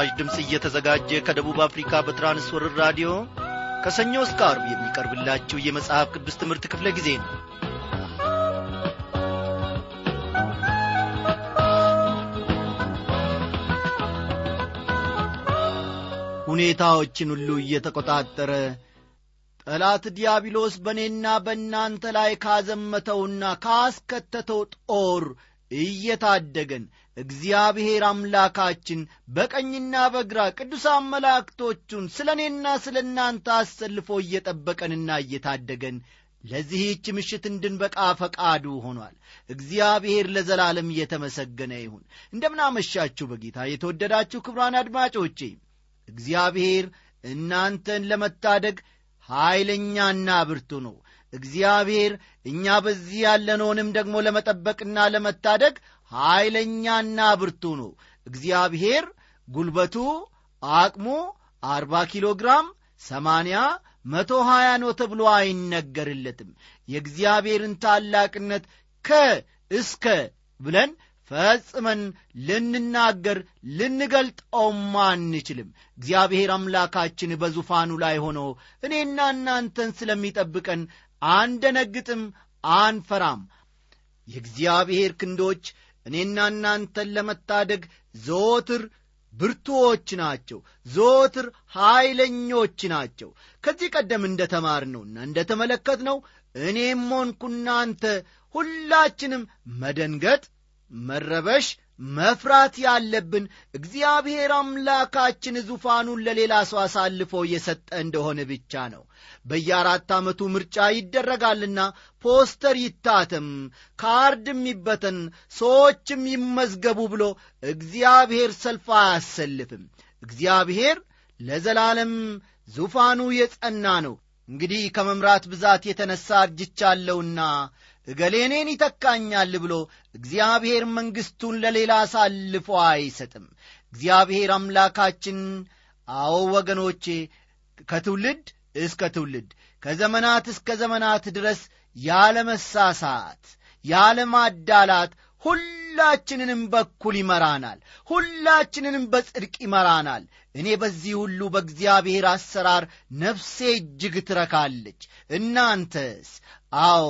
በምስራች ድምፅ እየተዘጋጀ ከደቡብ አፍሪካ በትራንስወርር ራዲዮ ከሰኞ እስከ አርብ የሚቀርብላችሁ የመጽሐፍ ቅዱስ ትምህርት ክፍለ ጊዜ ነው። ሁኔታዎችን ሁሉ እየተቆጣጠረ ጠላት ዲያብሎስ በእኔና በእናንተ ላይ ካዘመተውና ካስከተተው ጦር እየታደገን እግዚአብሔር አምላካችን በቀኝና በግራ ቅዱሳን መላእክቶቹን ስለ እኔና ስለ እናንተ አሰልፎ እየጠበቀንና እየታደገን ለዚህች ምሽት እንድንበቃ ፈቃዱ ሆኗል። እግዚአብሔር ለዘላለም እየተመሰገነ ይሁን። እንደምናመሻችሁ በጌታ የተወደዳችሁ ክብራን አድማጮቼ እግዚአብሔር እናንተን ለመታደግ ኀይለኛና ብርቱ ነው እግዚአብሔር እኛ በዚህ ያለነውንም ደግሞ ለመጠበቅና ለመታደግ ኀይለኛና ብርቱ ነው። እግዚአብሔር ጉልበቱ አቅሙ አርባ ኪሎ ግራም ሰማንያ መቶ ሀያ ነው ተብሎ አይነገርለትም። የእግዚአብሔርን ታላቅነት ከ እስከ ብለን ፈጽመን ልንናገር ልንገልጠውም አንችልም። እግዚአብሔር አምላካችን በዙፋኑ ላይ ሆኖ እኔና እናንተን ስለሚጠብቀን አንደነግጥም አንፈራም። የእግዚአብሔር ክንዶች እኔና እናንተን ለመታደግ ዘወትር ብርቱዎች ናቸው ዘወትር ኀይለኞች ናቸው። ከዚህ ቀደም እንደ ተማርነውና እንደ ተመለከትነው እኔም ሆንኩ እናንተ ሁላችንም መደንገጥ መረበሽ መፍራት ያለብን እግዚአብሔር አምላካችን ዙፋኑን ለሌላ ሰው አሳልፎ እየሰጠ እንደሆነ ብቻ ነው። በየአራት ዓመቱ ምርጫ ይደረጋልና ፖስተር ይታተም ካርድም ይበተን ሰዎችም ይመዝገቡ ብሎ እግዚአብሔር ሰልፍ አያሰልፍም። እግዚአብሔር ለዘላለም ዙፋኑ የጸና ነው። እንግዲህ ከመምራት ብዛት የተነሣ እገሌኔን ይተካኛል ብሎ እግዚአብሔር መንግሥቱን ለሌላ አሳልፎ አይሰጥም። እግዚአብሔር አምላካችን አዎ ወገኖቼ ከትውልድ እስከ ትውልድ ከዘመናት እስከ ዘመናት ድረስ ያለ መሳሳት ያለ ማዳላት ሁላችንንም በኩል ይመራናል። ሁላችንንም በጽድቅ ይመራናል። እኔ በዚህ ሁሉ በእግዚአብሔር አሰራር ነፍሴ እጅግ ትረካለች። እናንተስ? አዎ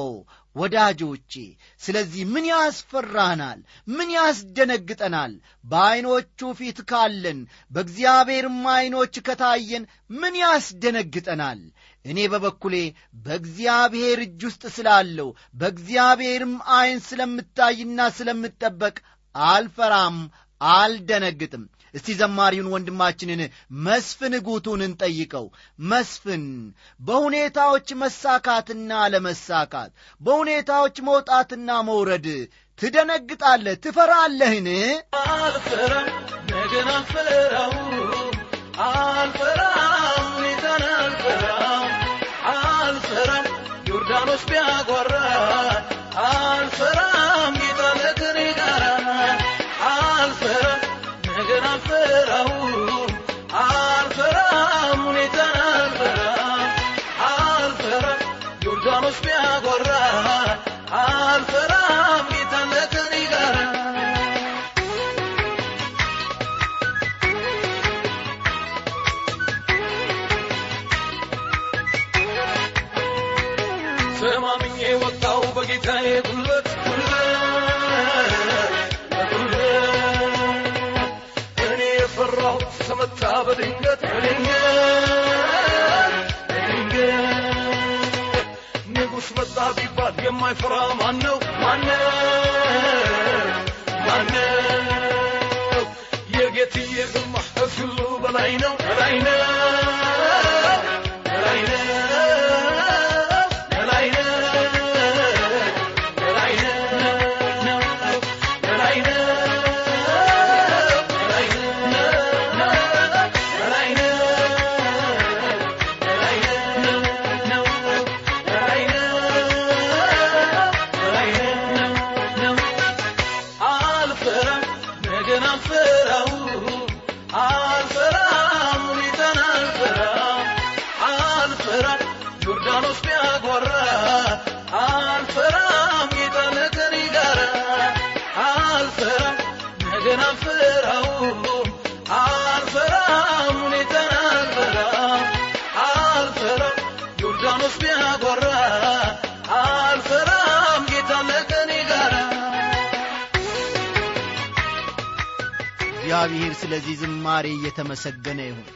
ወዳጆቼ ስለዚህ ምን ያስፈራናል? ምን ያስደነግጠናል? በዐይኖቹ ፊት ካለን በእግዚአብሔርም ዐይኖች ከታየን ምን ያስደነግጠናል? እኔ በበኩሌ በእግዚአብሔር እጅ ውስጥ ስላለው በእግዚአብሔርም ዐይን ስለምታይና ስለምጠበቅ አልፈራም አልደነግጥም እስቲ ዘማሪውን ወንድማችንን መስፍን ጉቱን እንጠይቀው። መስፍን በሁኔታዎች መሳካትና አለመሳካት በሁኔታዎች መውጣትና መውረድ ትደነግጣለህ ትፈራለህን? አልፈራም ውስጥ ያጎራ አልፈራ ቢባል የማይፈራ ማን ነው ማነው ማነው የጌትዬ ግርማ ከሁሉ በላይ ነው በላይ ነው እግዚአብሔር ስለዚህ ዝማሬ እየተመሰገነ ይሁን።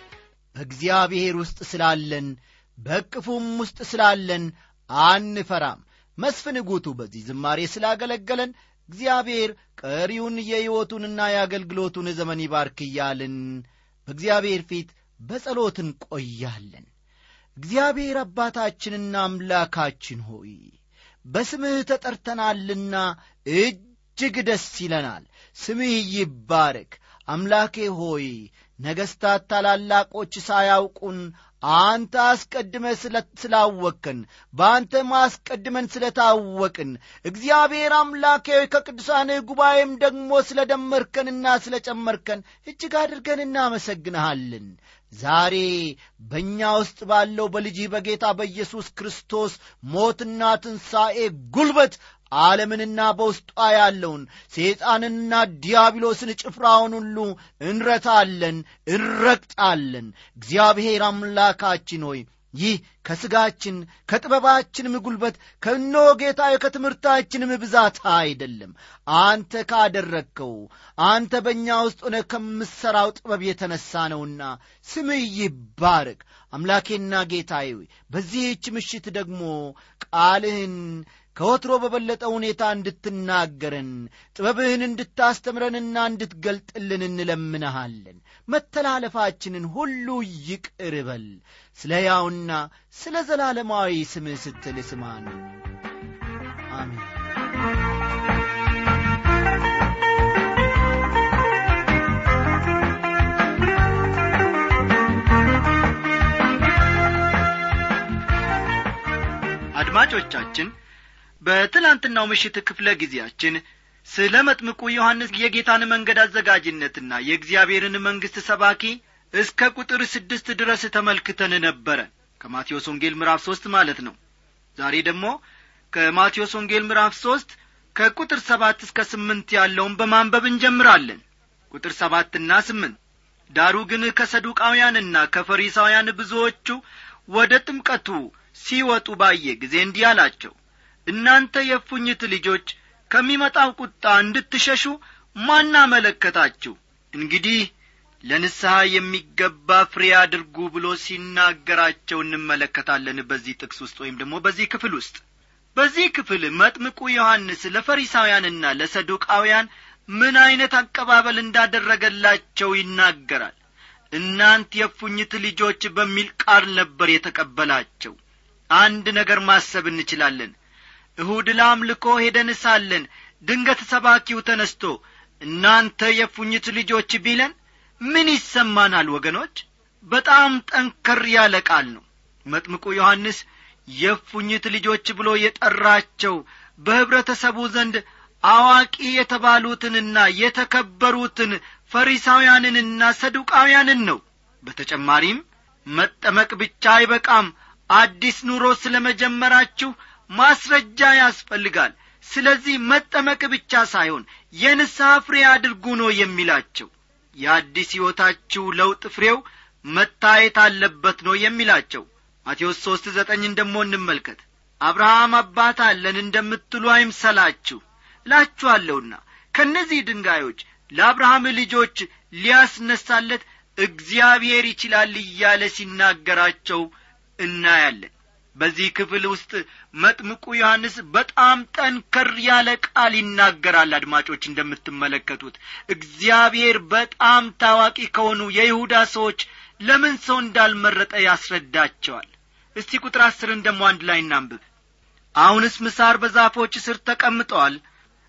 በእግዚአብሔር ውስጥ ስላለን በቅፉም ውስጥ ስላለን አንፈራም። መስፍን ጉቱ በዚህ ዝማሬ ስላገለገለን እግዚአብሔር ቀሪውን የሕይወቱንና የአገልግሎቱን ዘመን ይባርክ እያልን በእግዚአብሔር ፊት በጸሎት እንቆያለን። እግዚአብሔር አባታችንና አምላካችን ሆይ በስምህ ተጠርተናልና እጅግ ደስ ይለናል። ስምህ ይባረክ አምላኬ ሆይ ነገሥታት ታላላቆች ሳያውቁን አንተ አስቀድመ ስላወቅን በአንተም አስቀድመን ስለ ታወቅን እግዚአብሔር አምላኬ ሆይ ከቅዱሳንህ ጉባኤም ደግሞ ስለ ደመርከንና ስለ ጨመርከን እጅግ አድርገን እናመሰግንሃለን ዛሬ በእኛ ውስጥ ባለው በልጅህ በጌታ በኢየሱስ ክርስቶስ ሞትና ትንሣኤ ጉልበት ዓለምንና በውስጧ ያለውን ሰይጣንንና ዲያብሎስን ጭፍራውን ሁሉ እንረታለን እንረግጣለን። እግዚአብሔር አምላካችን ሆይ ይህ ከሥጋችን ከጥበባችንም ጉልበት ከእኖ ጌታዬ ከትምህርታችንም ብዛት አይደለም። አንተ ካደረግከው አንተ በእኛ ውስጥ ሆነ ከምሠራው ጥበብ የተነሣ ነውና ስምህ ይባረክ። አምላኬና ጌታዬ በዚህች ምሽት ደግሞ ቃልህን ከወትሮ በበለጠ ሁኔታ እንድትናገረን ጥበብህን እንድታስተምረንና እንድትገልጥልን እንለምንሃለን። መተላለፋችንን ሁሉ ይቅር በል። ስለ ሕያውና ስለ ዘላለማዊ ስምህ ስትል ስማን። አሜን። አድማጮቻችን በትላንትናው ምሽት ክፍለ ጊዜያችን ስለ መጥምቁ ዮሐንስ የጌታን መንገድ አዘጋጅነትና የእግዚአብሔርን መንግሥት ሰባኪ እስከ ቁጥር ስድስት ድረስ ተመልክተን ነበረ። ከማቴዎስ ወንጌል ምዕራፍ ሦስት ማለት ነው። ዛሬ ደግሞ ከማቴዎስ ወንጌል ምዕራፍ ሦስት ከቁጥር ሰባት እስከ ስምንት ያለውን በማንበብ እንጀምራለን። ቁጥር ሰባትና ስምንት ዳሩ ግን ከሰዱቃውያንና ከፈሪሳውያን ብዙዎቹ ወደ ጥምቀቱ ሲወጡ ባየ ጊዜ እንዲህ አላቸው እናንተ የፉኝት ልጆች ከሚመጣው ቁጣ እንድትሸሹ ማና መለከታችሁ እንግዲህ ለንስሐ የሚገባ ፍሬ አድርጉ ብሎ ሲናገራቸው እንመለከታለን በዚህ ጥቅስ ውስጥ ወይም ደግሞ በዚህ ክፍል ውስጥ። በዚህ ክፍል መጥምቁ ዮሐንስ ለፈሪሳውያንና ለሰዱቃውያን ምን ዐይነት አቀባበል እንዳደረገላቸው ይናገራል። እናንት የፉኝት ልጆች በሚል ቃል ነበር የተቀበላቸው። አንድ ነገር ማሰብ እንችላለን እሁድ ለአምልኮ ሄደን ሳለን ድንገት ሰባኪው ተነስቶ እናንተ የፉኝት ልጆች ቢለን ምን ይሰማናል ወገኖች? በጣም ጠንከር ያለ ቃል ነው። መጥምቁ ዮሐንስ የፉኝት ልጆች ብሎ የጠራቸው በኅብረተሰቡ ዘንድ አዋቂ የተባሉትንና የተከበሩትን ፈሪሳውያንንና ሰዱቃውያንን ነው። በተጨማሪም መጠመቅ ብቻ አይበቃም። አዲስ ኑሮ ስለ መጀመራችሁ ማስረጃ ያስፈልጋል። ስለዚህ መጠመቅ ብቻ ሳይሆን የንስሐ ፍሬ አድርጉ ነው የሚላቸው። የአዲስ ሕይወታችሁ ለውጥ ፍሬው መታየት አለበት ነው የሚላቸው። ማቴዎስ ሦስት ዘጠኝን ደሞ እንመልከት። አብርሃም አባት አለን እንደምትሉ አይምሰላችሁ እላችኋለሁና ከእነዚህ ድንጋዮች ለአብርሃም ልጆች ሊያስነሳለት እግዚአብሔር ይችላል እያለ ሲናገራቸው እናያለን በዚህ ክፍል ውስጥ መጥምቁ ዮሐንስ በጣም ጠንከር ያለ ቃል ይናገራል። አድማጮች እንደምትመለከቱት እግዚአብሔር በጣም ታዋቂ ከሆኑ የይሁዳ ሰዎች ለምን ሰው እንዳልመረጠ ያስረዳቸዋል። እስቲ ቁጥር አስርን ደሞ አንድ ላይ እናንብብ። አሁንስ ምሳር በዛፎች ስር ተቀምጠዋል።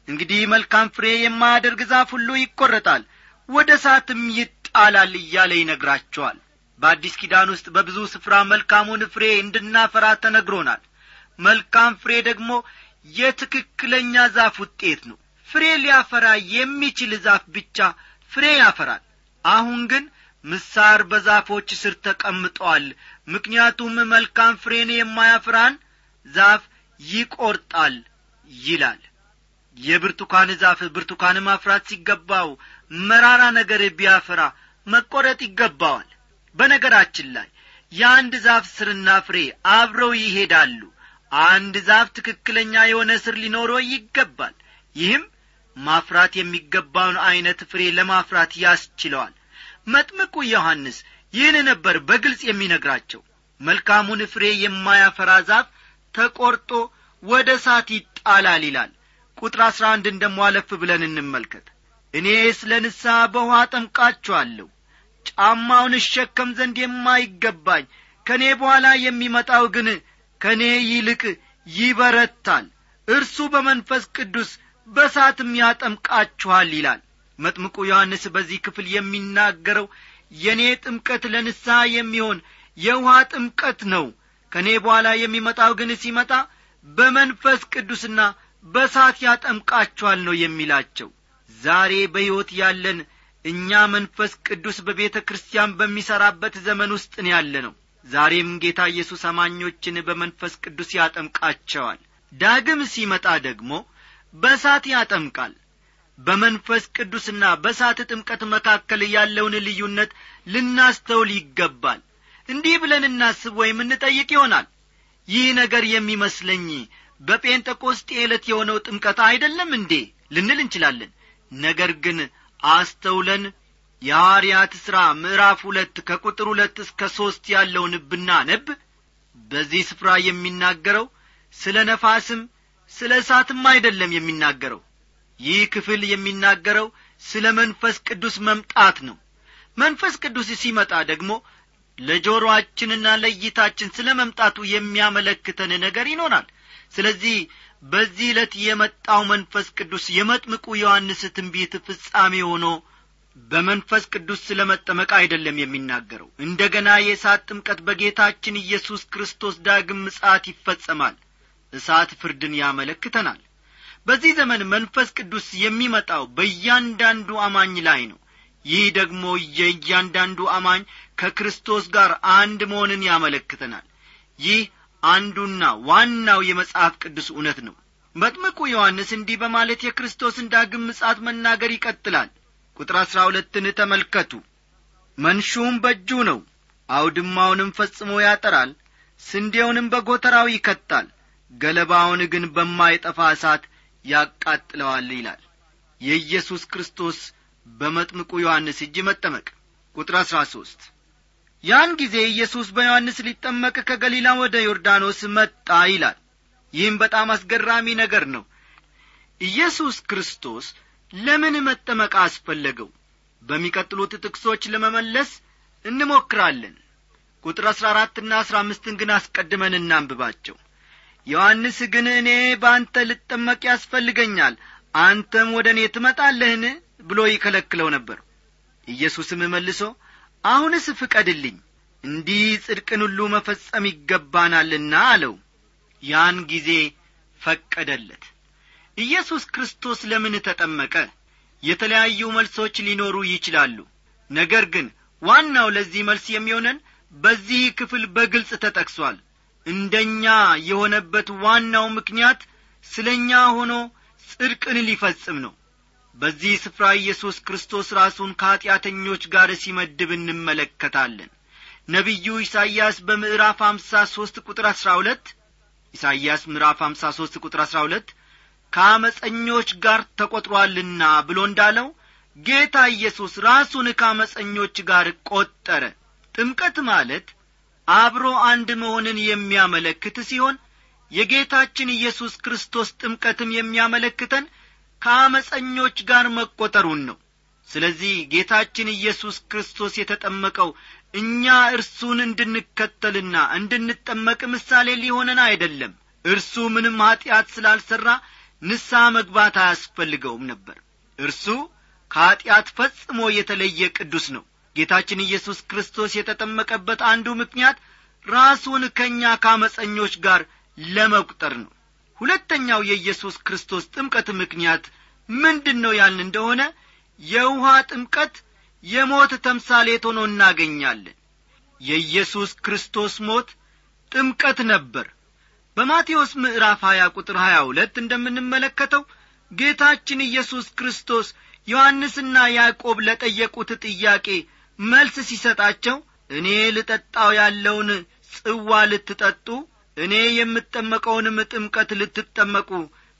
እንግዲህ መልካም ፍሬ የማያደርግ ዛፍ ሁሉ ይቈረጣል ወደ እሳትም ይጣላል እያለ ይነግራቸዋል በአዲስ ኪዳን ውስጥ በብዙ ስፍራ መልካሙን ፍሬ እንድናፈራ ተነግሮናል። መልካም ፍሬ ደግሞ የትክክለኛ ዛፍ ውጤት ነው። ፍሬ ሊያፈራ የሚችል ዛፍ ብቻ ፍሬ ያፈራል። አሁን ግን ምሳር በዛፎች ስር ተቀምጠዋል ምክንያቱም መልካም ፍሬን የማያፍራን ዛፍ ይቈርጣል ይላል። የብርቱካን ዛፍ ብርቱካን ማፍራት ሲገባው መራራ ነገር ቢያፈራ መቈረጥ ይገባዋል በነገራችን ላይ የአንድ ዛፍ ስርና ፍሬ አብረው ይሄዳሉ። አንድ ዛፍ ትክክለኛ የሆነ ስር ሊኖረው ይገባል። ይህም ማፍራት የሚገባውን ዐይነት ፍሬ ለማፍራት ያስችለዋል። መጥምቁ ዮሐንስ ይህን ነበር በግልጽ የሚነግራቸው። መልካሙን ፍሬ የማያፈራ ዛፍ ተቈርጦ ወደ እሳት ይጣላል ይላል። ቁጥር አሥራ አንድን ብለን እንመልከት። እኔ ስለ ንስሐ በውኃ ጠምቃችኋለሁ ጫማውን እሸከም ዘንድ የማይገባኝ ከእኔ በኋላ የሚመጣው ግን ከእኔ ይልቅ ይበረታል። እርሱ በመንፈስ ቅዱስ በሳትም ያጠምቃችኋል ይላል። መጥምቁ ዮሐንስ በዚህ ክፍል የሚናገረው የእኔ ጥምቀት ለንስሐ የሚሆን የውኃ ጥምቀት ነው። ከእኔ በኋላ የሚመጣው ግን ሲመጣ በመንፈስ ቅዱስና በሳት ያጠምቃችኋል ነው የሚላቸው። ዛሬ በሕይወት ያለን እኛ መንፈስ ቅዱስ በቤተ ክርስቲያን በሚሠራበት ዘመን ውስጥ ነው ያለ ነው ዛሬም ጌታ ኢየሱስ አማኞችን በመንፈስ ቅዱስ ያጠምቃቸዋል። ዳግም ሲመጣ ደግሞ በሳት ያጠምቃል። በመንፈስ ቅዱስና በሳት ጥምቀት መካከል ያለውን ልዩነት ልናስተውል ይገባል። እንዲህ ብለን እናስብ ወይም እንጠይቅ ይሆናል። ይህ ነገር የሚመስለኝ በጴንጠቆስጤ ዕለት የሆነው ጥምቀት አይደለም እንዴ? ልንል እንችላለን። ነገር ግን አስተውለን የሐዋርያት ሥራ ምዕራፍ ሁለት ከቁጥር ሁለት እስከ ሦስት ያለውን ብናነብ በዚህ ስፍራ የሚናገረው ስለ ነፋስም ስለ እሳትም አይደለም የሚናገረው። ይህ ክፍል የሚናገረው ስለ መንፈስ ቅዱስ መምጣት ነው። መንፈስ ቅዱስ ሲመጣ ደግሞ ለጆሮአችንና ለእይታችን ስለ መምጣቱ የሚያመለክተን ነገር ይኖራል። ስለዚህ በዚህ ዕለት የመጣው መንፈስ ቅዱስ የመጥምቁ ዮሐንስ ትንቢት ፍጻሜ ሆኖ በመንፈስ ቅዱስ ስለ መጠመቅ አይደለም የሚናገረው። እንደ ገና የእሳት ጥምቀት በጌታችን ኢየሱስ ክርስቶስ ዳግም ምጽአት ይፈጸማል። እሳት ፍርድን ያመለክተናል። በዚህ ዘመን መንፈስ ቅዱስ የሚመጣው በእያንዳንዱ አማኝ ላይ ነው። ይህ ደግሞ የእያንዳንዱ አማኝ ከክርስቶስ ጋር አንድ መሆንን ያመለክተናል። ይህ አንዱና ዋናው የመጽሐፍ ቅዱስ እውነት ነው። መጥምቁ ዮሐንስ እንዲህ በማለት የክርስቶስን ዳግም ምጻት መናገር ይቀጥላል። ቁጥር አሥራ ሁለትን ተመልከቱ። መንሹም በእጁ ነው አውድማውንም ፈጽሞ ያጠራል ስንዴውንም በጎተራው ይከታል ገለባውን ግን በማይጠፋ እሳት ያቃጥለዋል ይላል። የኢየሱስ ክርስቶስ በመጥምቁ ዮሐንስ እጅ መጠመቅ። ቁጥር አሥራ ሦስት ያን ጊዜ ኢየሱስ በዮሐንስ ሊጠመቅ ከገሊላ ወደ ዮርዳኖስ መጣ ይላል። ይህም በጣም አስገራሚ ነገር ነው። ኢየሱስ ክርስቶስ ለምን መጠመቅ አስፈለገው? በሚቀጥሉት ጥቅሶች ለመመለስ እንሞክራለን። ቁጥር አሥራ አራትና አሥራ አምስትን ግን አስቀድመን እናንብባቸው። ዮሐንስ ግን እኔ በአንተ ልጠመቅ ያስፈልገኛል አንተም ወደ እኔ ትመጣለህን? ብሎ ይከለክለው ነበር። ኢየሱስም መልሶ አሁንስ ፍቀድልኝ እንዲህ ጽድቅን ሁሉ መፈጸም ይገባናልና አለው። ያን ጊዜ ፈቀደለት። ኢየሱስ ክርስቶስ ለምን ተጠመቀ? የተለያዩ መልሶች ሊኖሩ ይችላሉ። ነገር ግን ዋናው ለዚህ መልስ የሚሆነን በዚህ ክፍል በግልጽ ተጠቅሷል። እንደኛ የሆነበት ዋናው ምክንያት ስለ እኛ ሆኖ ጽድቅን ሊፈጽም ነው በዚህ ስፍራ ኢየሱስ ክርስቶስ ራሱን ከኀጢአተኞች ጋር ሲመድብ እንመለከታለን። ነቢዩ ኢሳይያስ በምዕራፍ አምሳ ሦስት ቁጥር አሥራ ሁለት ኢሳይያስ ምዕራፍ አምሳ ሦስት ቁጥር አሥራ ሁለት ከአመፀኞች ጋር ተቈጥሮአልና ብሎ እንዳለው ጌታ ኢየሱስ ራሱን ከአመፀኞች ጋር ቈጠረ ጥምቀት ማለት አብሮ አንድ መሆንን የሚያመለክት ሲሆን የጌታችን ኢየሱስ ክርስቶስ ጥምቀትም የሚያመለክተን ከአመፀኞች ጋር መቈጠሩን ነው። ስለዚህ ጌታችን ኢየሱስ ክርስቶስ የተጠመቀው እኛ እርሱን እንድንከተልና እንድንጠመቅ ምሳሌ ሊሆነን አይደለም። እርሱ ምንም ኀጢአት ስላልሠራ ንስሐ መግባት አያስፈልገውም ነበር። እርሱ ከኀጢአት ፈጽሞ የተለየ ቅዱስ ነው። ጌታችን ኢየሱስ ክርስቶስ የተጠመቀበት አንዱ ምክንያት ራሱን ከእኛ ከአመፀኞች ጋር ለመቁጠር ነው ሁለተኛው የኢየሱስ ክርስቶስ ጥምቀት ምክንያት ምንድን ነው ያልን እንደሆነ የውሃ ጥምቀት የሞት ተምሳሌት ሆኖ እናገኛለን። የኢየሱስ ክርስቶስ ሞት ጥምቀት ነበር። በማቴዎስ ምዕራፍ 20 ቁጥር 22 እንደምንመለከተው ጌታችን ኢየሱስ ክርስቶስ ዮሐንስና ያዕቆብ ለጠየቁት ጥያቄ መልስ ሲሰጣቸው እኔ ልጠጣው ያለውን ጽዋ ልትጠጡ እኔ የምጠመቀውንም ጥምቀት ልትጠመቁ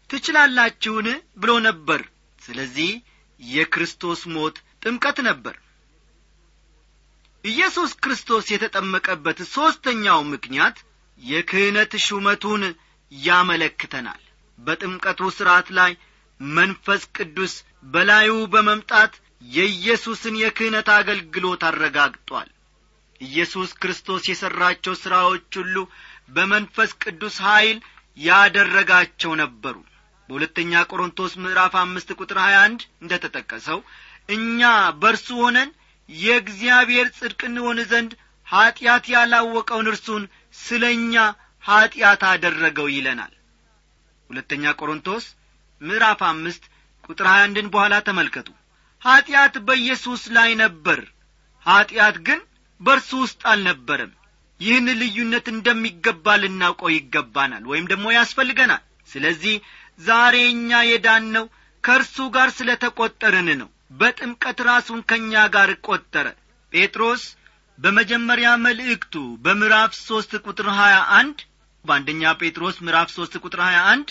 ትችላላችሁን? ብሎ ነበር። ስለዚህ የክርስቶስ ሞት ጥምቀት ነበር። ኢየሱስ ክርስቶስ የተጠመቀበት ሦስተኛው ምክንያት የክህነት ሹመቱን ያመለክተናል። በጥምቀቱ ሥርዓት ላይ መንፈስ ቅዱስ በላዩ በመምጣት የኢየሱስን የክህነት አገልግሎት አረጋግጧል። ኢየሱስ ክርስቶስ የሠራቸው ሥራዎች ሁሉ በመንፈስ ቅዱስ ኀይል ያደረጋቸው ነበሩ። በሁለተኛ ቆሮንቶስ ምዕራፍ አምስት ቁጥር ሀያ አንድ እንደ ተጠቀሰው እኛ በርሱ ሆነን የእግዚአብሔር ጽድቅ እንሆን ዘንድ ኀጢአት ያላወቀውን እርሱን ስለ እኛ ኀጢአት አደረገው ይለናል። ሁለተኛ ቆሮንቶስ ምዕራፍ አምስት ቁጥር ሀያ አንድን በኋላ ተመልከቱ። ኀጢአት በኢየሱስ ላይ ነበር ኀጢአት ግን በእርሱ ውስጥ አልነበረም ይህን ልዩነት እንደሚገባ ልናውቀው ይገባናል ወይም ደግሞ ያስፈልገናል። ስለዚህ ዛሬ እኛ የዳነው ከእርሱ ጋር ስለ ተቈጠርን ነው። በጥምቀት ራሱን ከእኛ ጋር ቈጠረ ጴጥሮስ በመጀመሪያ መልእክቱ በምዕራፍ ሦስት ቁጥር ሀያ አንድ በአንደኛ ጴጥሮስ ምዕራፍ ሦስት ቁጥር ሀያ አንድ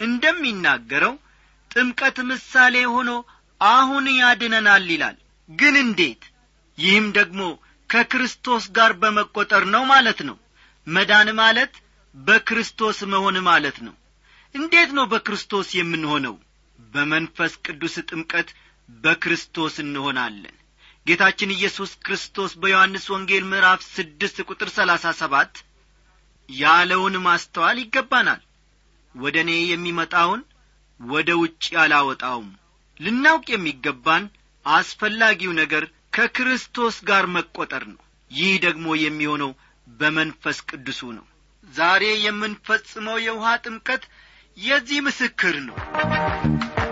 እንደሚናገረው ጥምቀት ምሳሌ ሆኖ አሁን ያድነናል ይላል። ግን እንዴት? ይህም ደግሞ ከክርስቶስ ጋር በመቈጠር ነው ማለት ነው። መዳን ማለት በክርስቶስ መሆን ማለት ነው። እንዴት ነው በክርስቶስ የምንሆነው? በመንፈስ ቅዱስ ጥምቀት በክርስቶስ እንሆናለን። ጌታችን ኢየሱስ ክርስቶስ በዮሐንስ ወንጌል ምዕራፍ ስድስት ቁጥር ሰላሳ ሰባት ያለውን ማስተዋል ይገባናል። ወደ እኔ የሚመጣውን ወደ ውጭ አላወጣውም። ልናውቅ የሚገባን አስፈላጊው ነገር ከክርስቶስ ጋር መቈጠር ነው። ይህ ደግሞ የሚሆነው በመንፈስ ቅዱሱ ነው። ዛሬ የምንፈጽመው የውሃ ጥምቀት የዚህ ምስክር ነው።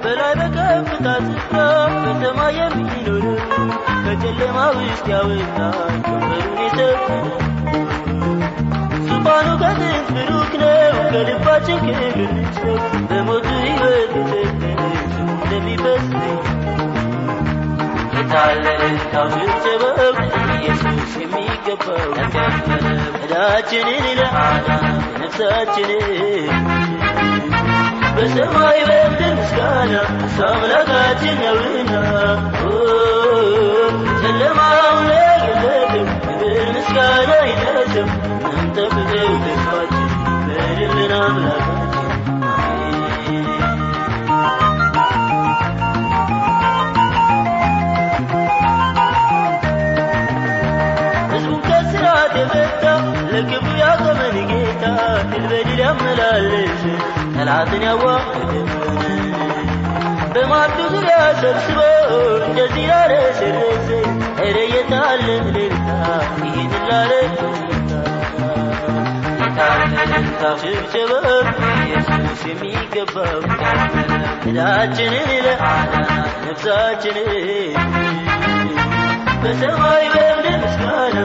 በላይ በከፍታ ስፍራ በሰማይ የሚኖር ከጨለማ ውስጥ ያወጣ ቀንበሩን የሰበረ ዙፋኑ ከጥንት ብሩክ ነው ከልባችን ክብር ንሰው በሞቱ ሕይወት እንደሚፈስ የታለለታው ጭብጨባው ኢየሱስ የሚገባው ተከፈለ ዕዳችንን በምድር ምስጋና እሱ ይድረሰው እንጠብቀው ተስፋችን በድልን አምላካችን ያመላለስ ጠላትን ያዋረደን በማዕዱ ዙሪያ ሰብስቦ እንደዚህ ላረሰረሰ ኧረ የታለን ይህንን ላረገው የታለልታ ጭብጨባው ኢየሱስ የሚገባው ዕዳችንን ለአዳናት ነፍሳችንን በሰማይ በምድር ምስጋና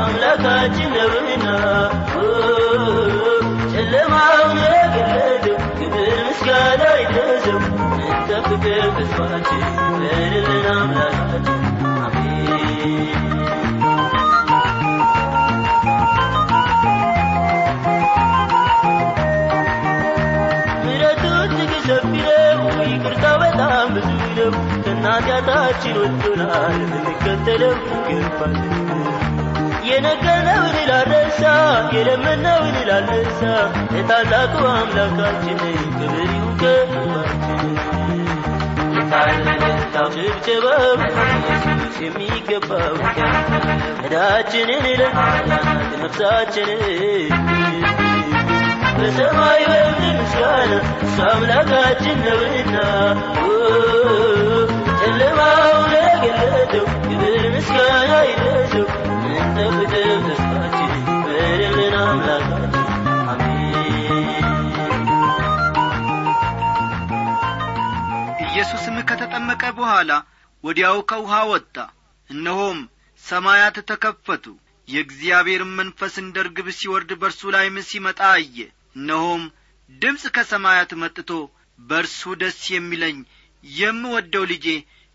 አምላካችን ነውና ጨለማውን የገለጠው ክብር ምስጋና ይድረሰው እንጠብቀው ተስፋችን በድልን አምላካችን አሜን በጣም ብዙ ነው። ከኃጢአታችን ወጥቶናል፣ ልንከተለው ይገባል። የነገርነውን ላልረሳ፣ የለመነውን ላልረሳ፣ ለታላቁ አምላካችን ክብር ይሁን ጭብጨባው የሚገባው ምስጋና ኢየሱስም ከተጠመቀ በኋላ ወዲያው ከውሃ ወጣ። እነሆም ሰማያት ተከፈቱ። የእግዚአብሔርም መንፈስ እንደ ርግብ ሲወርድ በእርሱ ላይም ሲመጣ አየ። እነሆም ድምፅ ከሰማያት መጥቶ በእርሱ ደስ የሚለኝ የምወደው ልጄ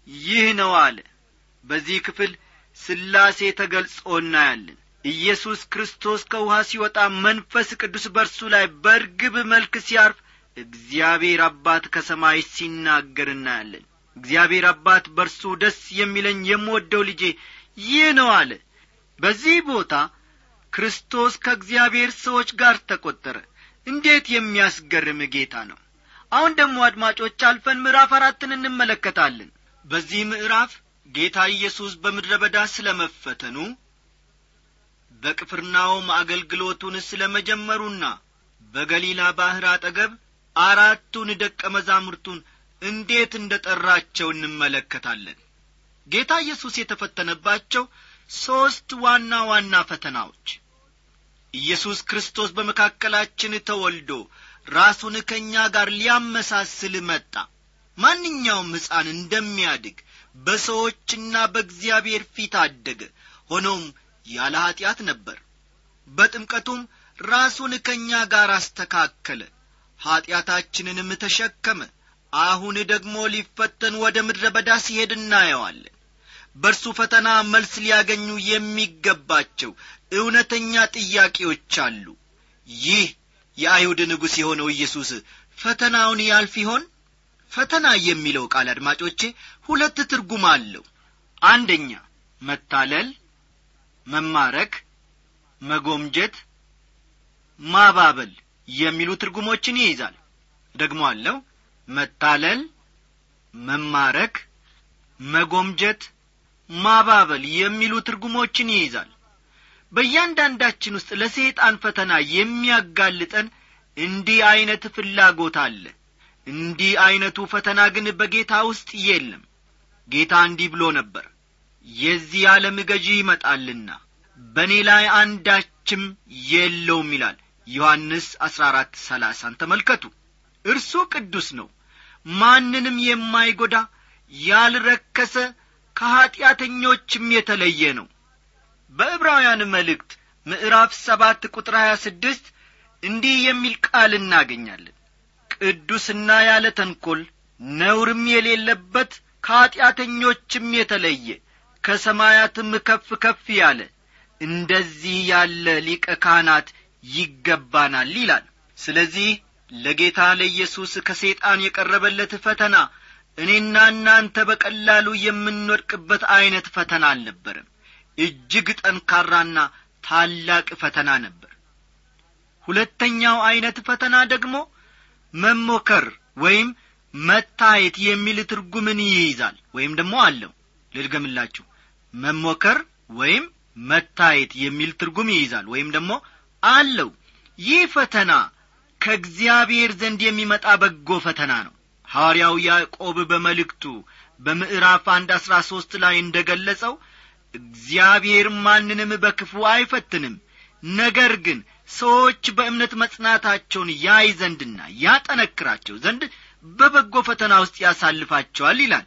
ይህ ነው አለ። በዚህ ክፍል ስላሴ ተገልጾ እናያለን። ኢየሱስ ክርስቶስ ከውሃ ሲወጣ መንፈስ ቅዱስ በርሱ ላይ በርግብ መልክ ሲያርፍ እግዚአብሔር አባት ከሰማይ ሲናገር እናያለን። እግዚአብሔር አባት በርሱ ደስ የሚለኝ የምወደው ልጄ ይህ ነው አለ። በዚህ ቦታ ክርስቶስ ከእግዚአብሔር ሰዎች ጋር ተቈጠረ እንዴት የሚያስገርም ጌታ ነው! አሁን ደግሞ አድማጮች አልፈን ምዕራፍ አራትን እንመለከታለን። በዚህ ምዕራፍ ጌታ ኢየሱስ በምድረ በዳ ስለ መፈተኑ በቅፍርናውም አገልግሎቱን ስለ መጀመሩና በገሊላ ባሕር አጠገብ አራቱን ደቀ መዛሙርቱን እንዴት እንደ ጠራቸው እንመለከታለን። ጌታ ኢየሱስ የተፈተነባቸው ሦስት ዋና ዋና ፈተናዎች። ኢየሱስ ክርስቶስ በመካከላችን ተወልዶ ራሱን ከእኛ ጋር ሊያመሳስል መጣ። ማንኛውም ሕፃን እንደሚያድግ በሰዎችና በእግዚአብሔር ፊት አደገ። ሆኖም ያለ ኀጢአት ነበር። በጥምቀቱም ራሱን ከእኛ ጋር አስተካከለ። ኀጢአታችንንም ተሸከመ። አሁን ደግሞ ሊፈተን ወደ ምድረ በዳ ሲሄድ እናየዋለን። በእርሱ ፈተና መልስ ሊያገኙ የሚገባቸው እውነተኛ ጥያቄዎች አሉ። ይህ የአይሁድ ንጉሥ የሆነው ኢየሱስ ፈተናውን ያልፍ ይሆን? ፈተና የሚለው ቃል አድማጮቼ ሁለት ትርጉም አለው። አንደኛ መታለል መማረክ መጎምጀት ማባበል የሚሉ ትርጉሞችን ይይዛል። ደግሞ አለው መታለል መማረክ መጎምጀት ማባበል የሚሉ ትርጉሞችን ይይዛል። በእያንዳንዳችን ውስጥ ለሰይጣን ፈተና የሚያጋልጠን እንዲህ ዐይነት ፍላጎት አለ። እንዲህ ዐይነቱ ፈተና ግን በጌታ ውስጥ የለም ጌታ እንዲህ ብሎ ነበር የዚህ ዓለም ገዢ ይመጣልና በእኔ ላይ አንዳችም የለውም ይላል ዮሐንስ አሥራ አራት ሰላሳን ተመልከቱ። እርሱ ቅዱስ ነው ማንንም የማይጐዳ ያልረከሰ ከኀጢአተኞችም የተለየ ነው። በዕብራውያን መልእክት ምዕራፍ ሰባት ቁጥር ሀያ ስድስት እንዲህ የሚል ቃል እናገኛለን። ቅዱስና ያለ ተንኰል ነውርም የሌለበት ከኀጢአተኞችም የተለየ ከሰማያትም ከፍ ከፍ ያለ እንደዚህ ያለ ሊቀ ካህናት ይገባናል ይላል። ስለዚህ ለጌታ ለኢየሱስ ከሰይጣን የቀረበለት ፈተና እኔና እናንተ በቀላሉ የምንወድቅበት ዐይነት ፈተና አልነበረም። እጅግ ጠንካራና ታላቅ ፈተና ነበር። ሁለተኛው ዐይነት ፈተና ደግሞ መሞከር ወይም መታየት የሚል ትርጉምን ይይዛል። ወይም ደግሞ አለው። ልድገምላችሁ። መሞከር ወይም መታየት የሚል ትርጉም ይይዛል። ወይም ደግሞ አለው። ይህ ፈተና ከእግዚአብሔር ዘንድ የሚመጣ በጎ ፈተና ነው። ሐዋርያው ያዕቆብ በመልእክቱ በምዕራፍ አንድ አሥራ ሦስት ላይ እንደ ገለጸው እግዚአብሔር ማንንም በክፉ አይፈትንም ነገር ግን ሰዎች በእምነት መጽናታቸውን ያይ ዘንድና ያጠነክራቸው ዘንድ በበጎ ፈተና ውስጥ ያሳልፋቸዋል ይላል።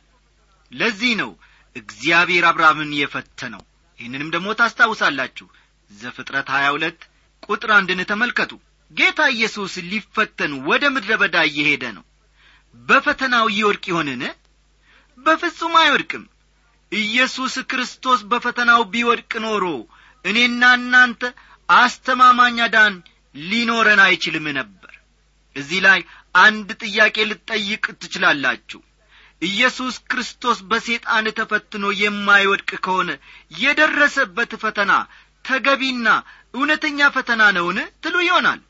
ለዚህ ነው እግዚአብሔር አብርሃምን የፈተነው። ይህንንም ደግሞ ታስታውሳላችሁ። ዘፍጥረት ሀያ ሁለት ቁጥር አንድን ተመልከቱ። ጌታ ኢየሱስ ሊፈተን ወደ ምድረ በዳ እየሄደ ነው። በፈተናው ይወድቅ ይሆንን? በፍጹም አይወድቅም። ኢየሱስ ክርስቶስ በፈተናው ቢወድቅ ኖሮ እኔና እናንተ አስተማማኝ አዳን ሊኖረን አይችልም ነበር። እዚህ ላይ አንድ ጥያቄ ልትጠይቅ ትችላላችሁ። ኢየሱስ ክርስቶስ በሴጣን ተፈትኖ የማይወድቅ ከሆነ የደረሰበት ፈተና ተገቢና እውነተኛ ፈተና ነውን? ትሉ ይሆናል።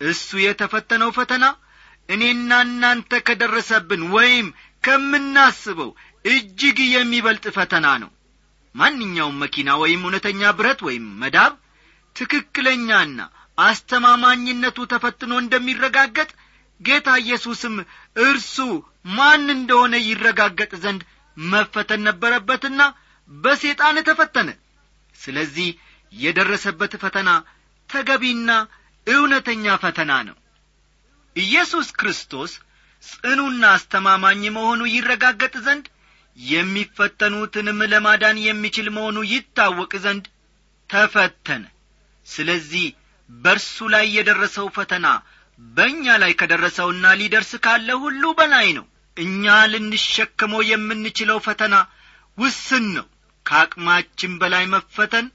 እሱ የተፈተነው ፈተና እኔና እናንተ ከደረሰብን ወይም ከምናስበው እጅግ የሚበልጥ ፈተና ነው። ማንኛውም መኪና ወይም እውነተኛ ብረት ወይም መዳብ ትክክለኛና አስተማማኝነቱ ተፈትኖ እንደሚረጋገጥ ጌታ ኢየሱስም እርሱ ማን እንደሆነ ይረጋገጥ ዘንድ መፈተን ነበረበትና በሴጣን ተፈተነ። ስለዚህ የደረሰበት ፈተና ተገቢና እውነተኛ ፈተና ነው። ኢየሱስ ክርስቶስ ጽኑና አስተማማኝ መሆኑ ይረጋገጥ ዘንድ የሚፈተኑትንም ለማዳን የሚችል መሆኑ ይታወቅ ዘንድ ተፈተነ። ስለዚህ በርሱ ላይ የደረሰው ፈተና በእኛ ላይ ከደረሰውና ሊደርስ ካለ ሁሉ በላይ ነው። እኛ ልንሸከመው የምንችለው ፈተና ውስን ነው። ከአቅማችን በላይ መፈተን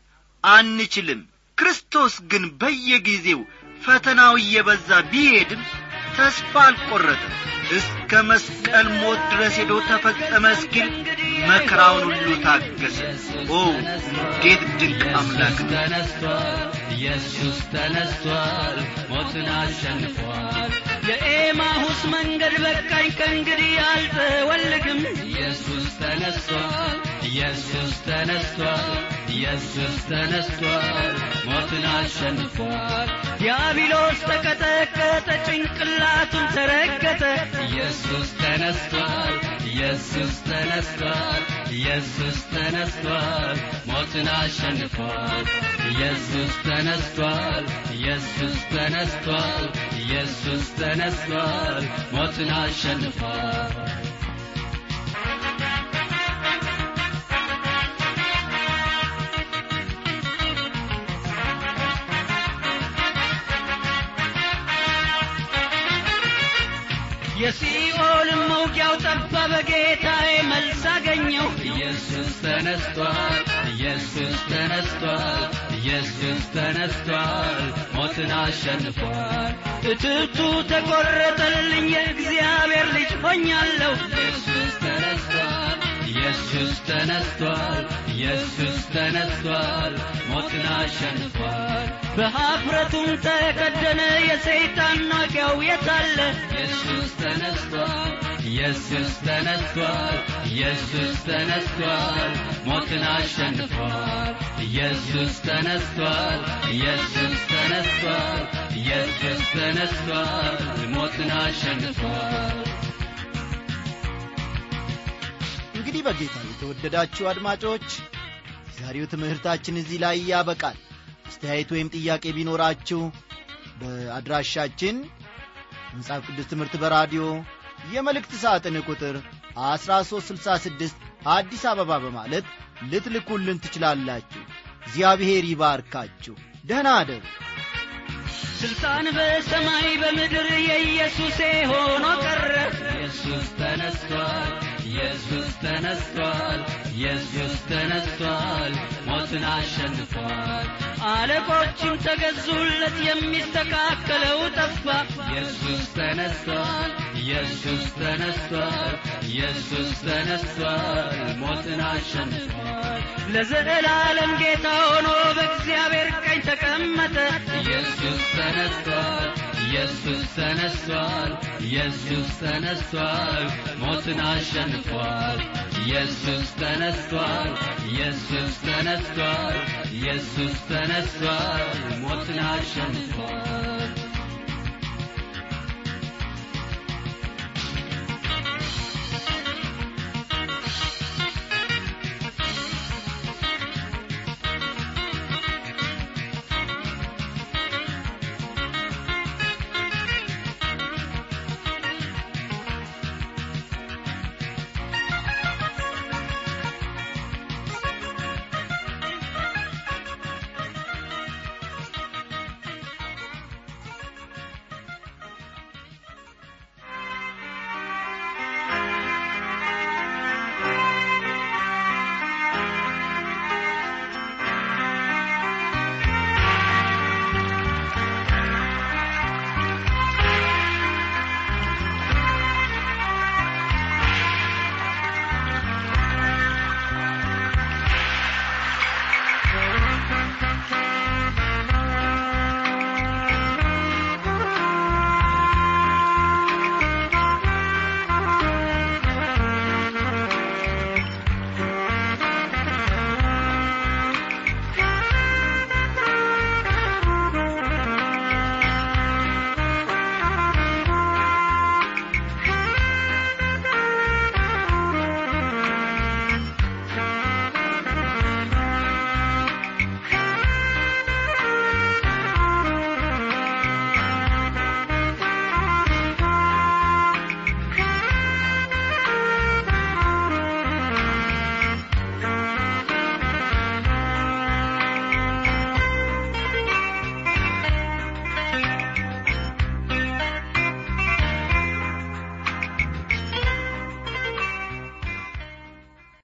አንችልም። ክርስቶስ ግን በየጊዜው ፈተናው እየበዛ ቢሄድም ተስፋ አልቈረጠም እስከ መስቀል ሞት ድረስ ሄዶ ተፈጸመ እስኪል መከራውን ሁሉ ታገሰ። ኦ እንዴት ድንቅ አምላክ ኢየሱስ ተነስቷል ሞትን አሸንፏል። የኤማሁስ መንገድ በቃኝ ከእንግዲህ አልተወልግም ኢየሱስ ተነስቷል ኢየሱስ ተነስቷል ኢየሱስ ተነስቷል ሞትን አሸንፏል። ዲያብሎስ ተቀጠቀጠ ጭንቅላቱን ተረገጠ። ኢየሱስ ተነስቷል ኢየሱስ ተነስቷል ኢየሱስ ተነስቷል ሞትን አሸንፏል። ኢየሱስ ተነስቷል ኢየሱስ ተነስቷል ኢየሱስ ተነስቷል ሞትን አሸንፏል የሲኦልም መውጊያው ጠፋ በጌታዬ መልስ አገኘው ኢየሱስ ተነስቷል ኢየሱስ ተነስቷል ኢየሱስ ተነስቷል ሞትን አሸንፏል። እትብቱ ተቈረጠልኝ የእግዚአብሔር ልጅ ሆኛለሁ። ኢየሱስ ተነስቷል ኢየሱስ ተነስቷል ኢየሱስ ተነስቷል ሞትን አሸንፏል። በኀፍረቱም ተከደነ የሰይጣን ናቂያው የታለ ኢየሱስ ተነስቷል ኢየሱስ ተነስቷል ኢየሱስ ተነስቷል ሞትን አሸንፏል። ኢየሱስ ተነስቷል ኢየሱስ ተነስቷል ኢየሱስ ተነስቷል ሞትን አሸንፏል እንግዲህ በጌታ የተወደዳችሁ አድማጮች ዛሬው ትምህርታችን እዚህ ላይ ያበቃል። አስተያየት ወይም ጥያቄ ቢኖራችሁ በአድራሻችን መጽሐፍ ቅዱስ ትምህርት በራዲዮ የመልእክት ሳጥን ቁጥር 1366 አዲስ አበባ በማለት ልትልኩልን ትችላላችሁ። እግዚአብሔር ይባርካችሁ። ደህና አደሩ ስልጣን በሰማይ በምድር የኢየሱሴ ሆኖ ቀረ። ኢየሱስ ተነስቷል ኢየሱስ ተነስቷል ኢየሱስ ተነስቷል ሞትን አሸንፏል። አለቆችም ተገዙለት የሚስተካከለው ጠፋ። ኢየሱስ ተነስቷል ኢየሱስ ተነስቷል ኢየሱስ ተነስቷል ሞትን አሸንፏል። ለዘላለም ጌታ ሆኖ በእግዚአብሔር ቀኝ ተቀመጠ። ኢየሱስ ተነስቷል ኢየሱስ ተነስቷል ኢየሱስ ተነስቷል ሞትን አሸንፏል። ኢየሱስ ተነስቷል ኢየሱስ ተነስቷል ኢየሱስ ተነስቷል ሞትን አሸንፏል